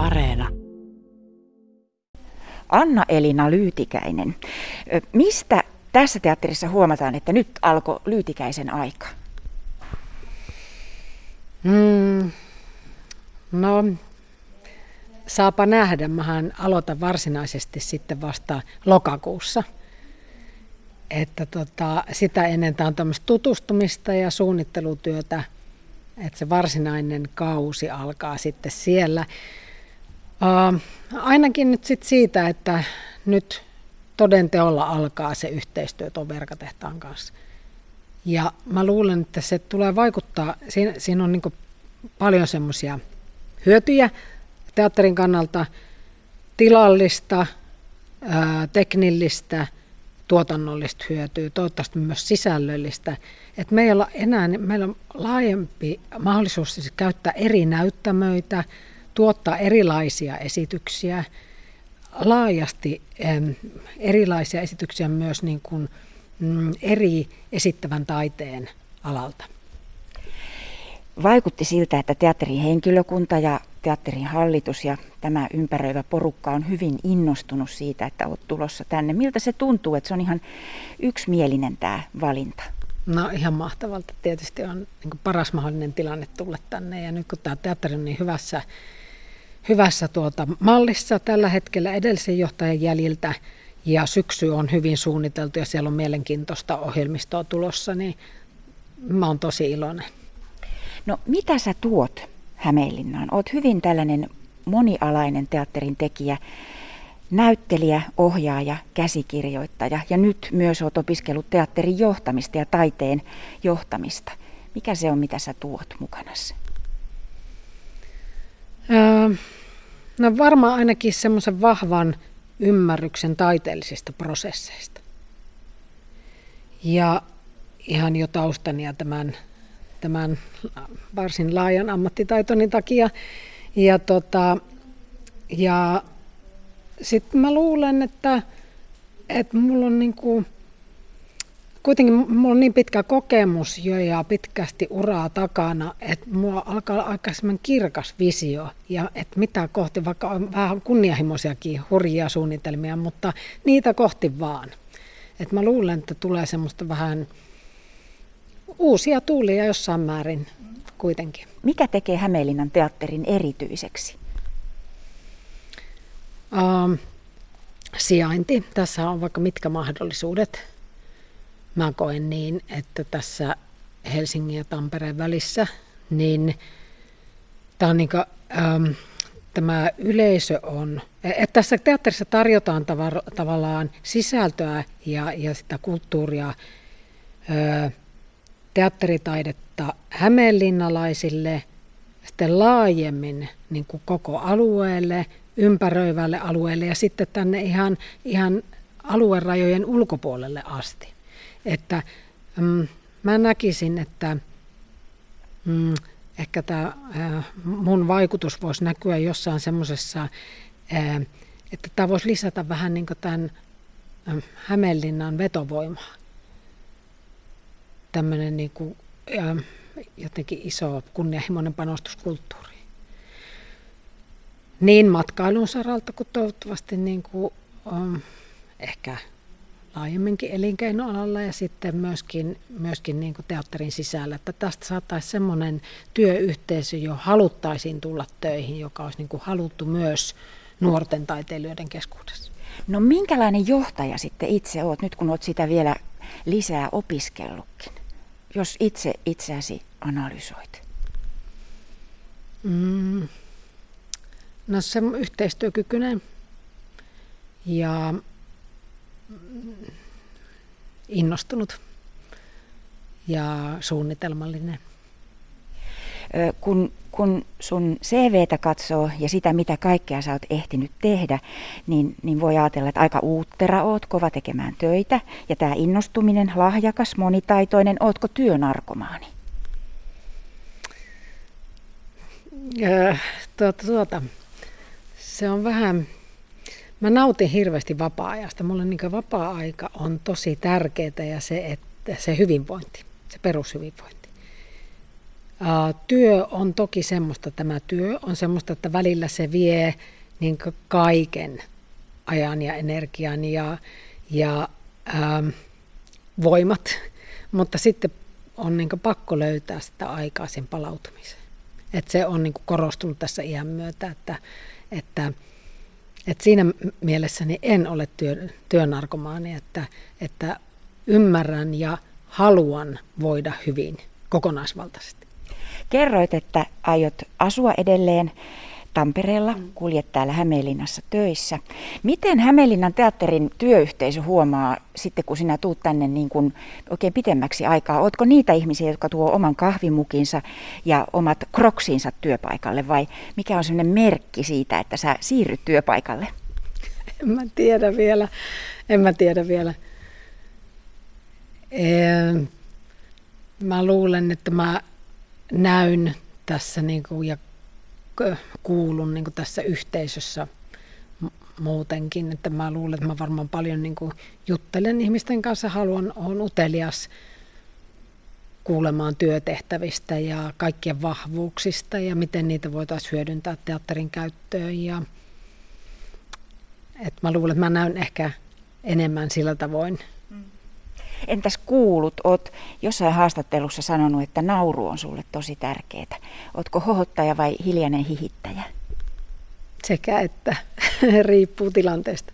Areena. Anna-Elina Lyytikäinen. Mistä tässä teatterissa huomataan, että nyt alkoi Lyytikäisen aika? Mm, no, saapa nähdä. Mähän aloitan varsinaisesti sitten vasta lokakuussa. Että tota, sitä ennen tämä on tämmöistä tutustumista ja suunnittelutyötä, että se varsinainen kausi alkaa sitten siellä. Uh, ainakin nyt sit siitä, että nyt todenteolla alkaa se yhteistyö tuon verkatehtaan kanssa. Ja mä luulen, että se tulee vaikuttaa, siinä, siinä on niin paljon semmoisia hyötyjä teatterin kannalta, tilallista, ää, teknillistä, tuotannollista hyötyä, toivottavasti myös sisällöllistä. Et meillä enää meillä on laajempi mahdollisuus siis käyttää eri näyttämöitä, tuottaa erilaisia esityksiä, laajasti erilaisia esityksiä myös niin kuin, mm, eri esittävän taiteen alalta. Vaikutti siltä, että teatterin henkilökunta ja teatterin hallitus ja tämä ympäröivä porukka on hyvin innostunut siitä, että olet tulossa tänne. Miltä se tuntuu, että se on ihan yksimielinen tämä valinta? No ihan mahtavalta. Tietysti on niin paras mahdollinen tilanne tulla tänne ja nyt kun tämä teatteri on niin hyvässä hyvässä tuota mallissa tällä hetkellä edellisen johtajan jäljiltä ja syksy on hyvin suunniteltu ja siellä on mielenkiintoista ohjelmistoa tulossa, niin mä oon tosi iloinen. No mitä sä tuot Hämeenlinnaan? Oot hyvin tällainen monialainen teatterin tekijä, näyttelijä, ohjaaja, käsikirjoittaja ja nyt myös oot opiskellut teatterin johtamista ja taiteen johtamista. Mikä se on, mitä sä tuot mukanasi? Öö, no varmaan ainakin semmoisen vahvan ymmärryksen taiteellisista prosesseista. Ja ihan jo taustani ja tämän, tämän varsin laajan ammattitaitoni takia. Ja, tota, ja sitten mä luulen, että, että mulla on niin kuin, kuitenkin mulla on niin pitkä kokemus jo ja pitkästi uraa takana, että mulla alkaa aika kirkas visio ja että mitä kohti, vaikka on vähän kunnianhimoisiakin hurjia suunnitelmia, mutta niitä kohti vaan. Että mä luulen, että tulee semmoista vähän uusia tuulia jossain määrin kuitenkin. Mikä tekee Hämeenlinnan teatterin erityiseksi? Uh, sijainti. Tässä on vaikka mitkä mahdollisuudet mä koen niin, että tässä Helsingin ja Tampereen välissä, niin tämä on niin kuin, ähm, tämä yleisö on, että tässä teatterissa tarjotaan tavar, tavallaan sisältöä ja, ja sitä kulttuuria, ö, teatteritaidetta hämeenlinnalaisille, sitten laajemmin niin kuin koko alueelle, ympäröivälle alueelle ja sitten tänne ihan, ihan aluerajojen ulkopuolelle asti. Että mm, mä näkisin, että mm, ehkä tämä äh, mun vaikutus voisi näkyä jossain semmoisessa, äh, että tämä voisi lisätä vähän niin tämän äh, Hämeenlinnan vetovoimaa. Tämmöinen niin kuin, jotenkin iso kunnianhimoinen panostuskulttuuri. Niin matkailun saralta kuin toivottavasti niin kuin, ehkä laajemminkin elinkeinoalalla ja sitten myöskin, myöskin niin kuin teatterin sisällä, että tästä saataisiin semmoinen työyhteisö, jo haluttaisiin tulla töihin, joka olisi niin kuin haluttu myös nuorten taiteilijoiden keskuudessa. No minkälainen johtaja sitten itse olet, nyt kun olet sitä vielä lisää opiskellutkin, jos itse itseäsi analysoit? Mm. No se yhteistyökykyinen ja innostunut ja suunnitelmallinen. Kun, kun sun CVtä katsoo ja sitä, mitä kaikkea sä oot ehtinyt tehdä, niin, niin voi ajatella, että aika uuttera oot, kova tekemään töitä. Ja tämä innostuminen, lahjakas, monitaitoinen, ootko työnarkomaani? Äh, tuota, tuota, se on vähän Mä nautin hirveästi vapaa-ajasta. Mulle niin vapaa-aika on tosi tärkeää ja se, että se hyvinvointi, se perushyvinvointi. työ on toki semmoista, tämä työ on semmoista, että välillä se vie niin kaiken ajan ja energian ja, ja ää, voimat, mutta sitten on niin pakko löytää sitä aikaa sen palautumiseen. Et se on niin korostunut tässä iän myötä, että, että, että siinä mielessä niin en ole työ, työnarkomaani, että, että ymmärrän ja haluan voida hyvin kokonaisvaltaisesti. Kerroit, että aiot asua edelleen Tampereella, kuljet täällä Hämeenlinnassa töissä. Miten Hämeenlinnan teatterin työyhteisö huomaa sitten, kun sinä tuut tänne niin kuin oikein pitemmäksi aikaa? Oletko niitä ihmisiä, jotka tuo oman kahvimukinsa ja omat kroksinsa työpaikalle vai mikä on sellainen merkki siitä, että sä siirryt työpaikalle? En mä tiedä vielä. En mä tiedä vielä. Mä luulen, että mä näyn tässä niin kuin, ja kuulun niin kuin tässä yhteisössä muutenkin, että mä luulen, että mä varmaan paljon niin kuin juttelen ihmisten kanssa, haluan, on utelias kuulemaan työtehtävistä ja kaikkien vahvuuksista ja miten niitä voitaisiin hyödyntää teatterin käyttöön. Ja, että mä luulen, että mä näyn ehkä enemmän sillä tavoin Entäs kuulut? Oot jossain haastattelussa sanonut, että nauru on sulle tosi tärkeää. Ootko hohottaja vai hiljainen hihittäjä? Sekä että riippuu tilanteesta.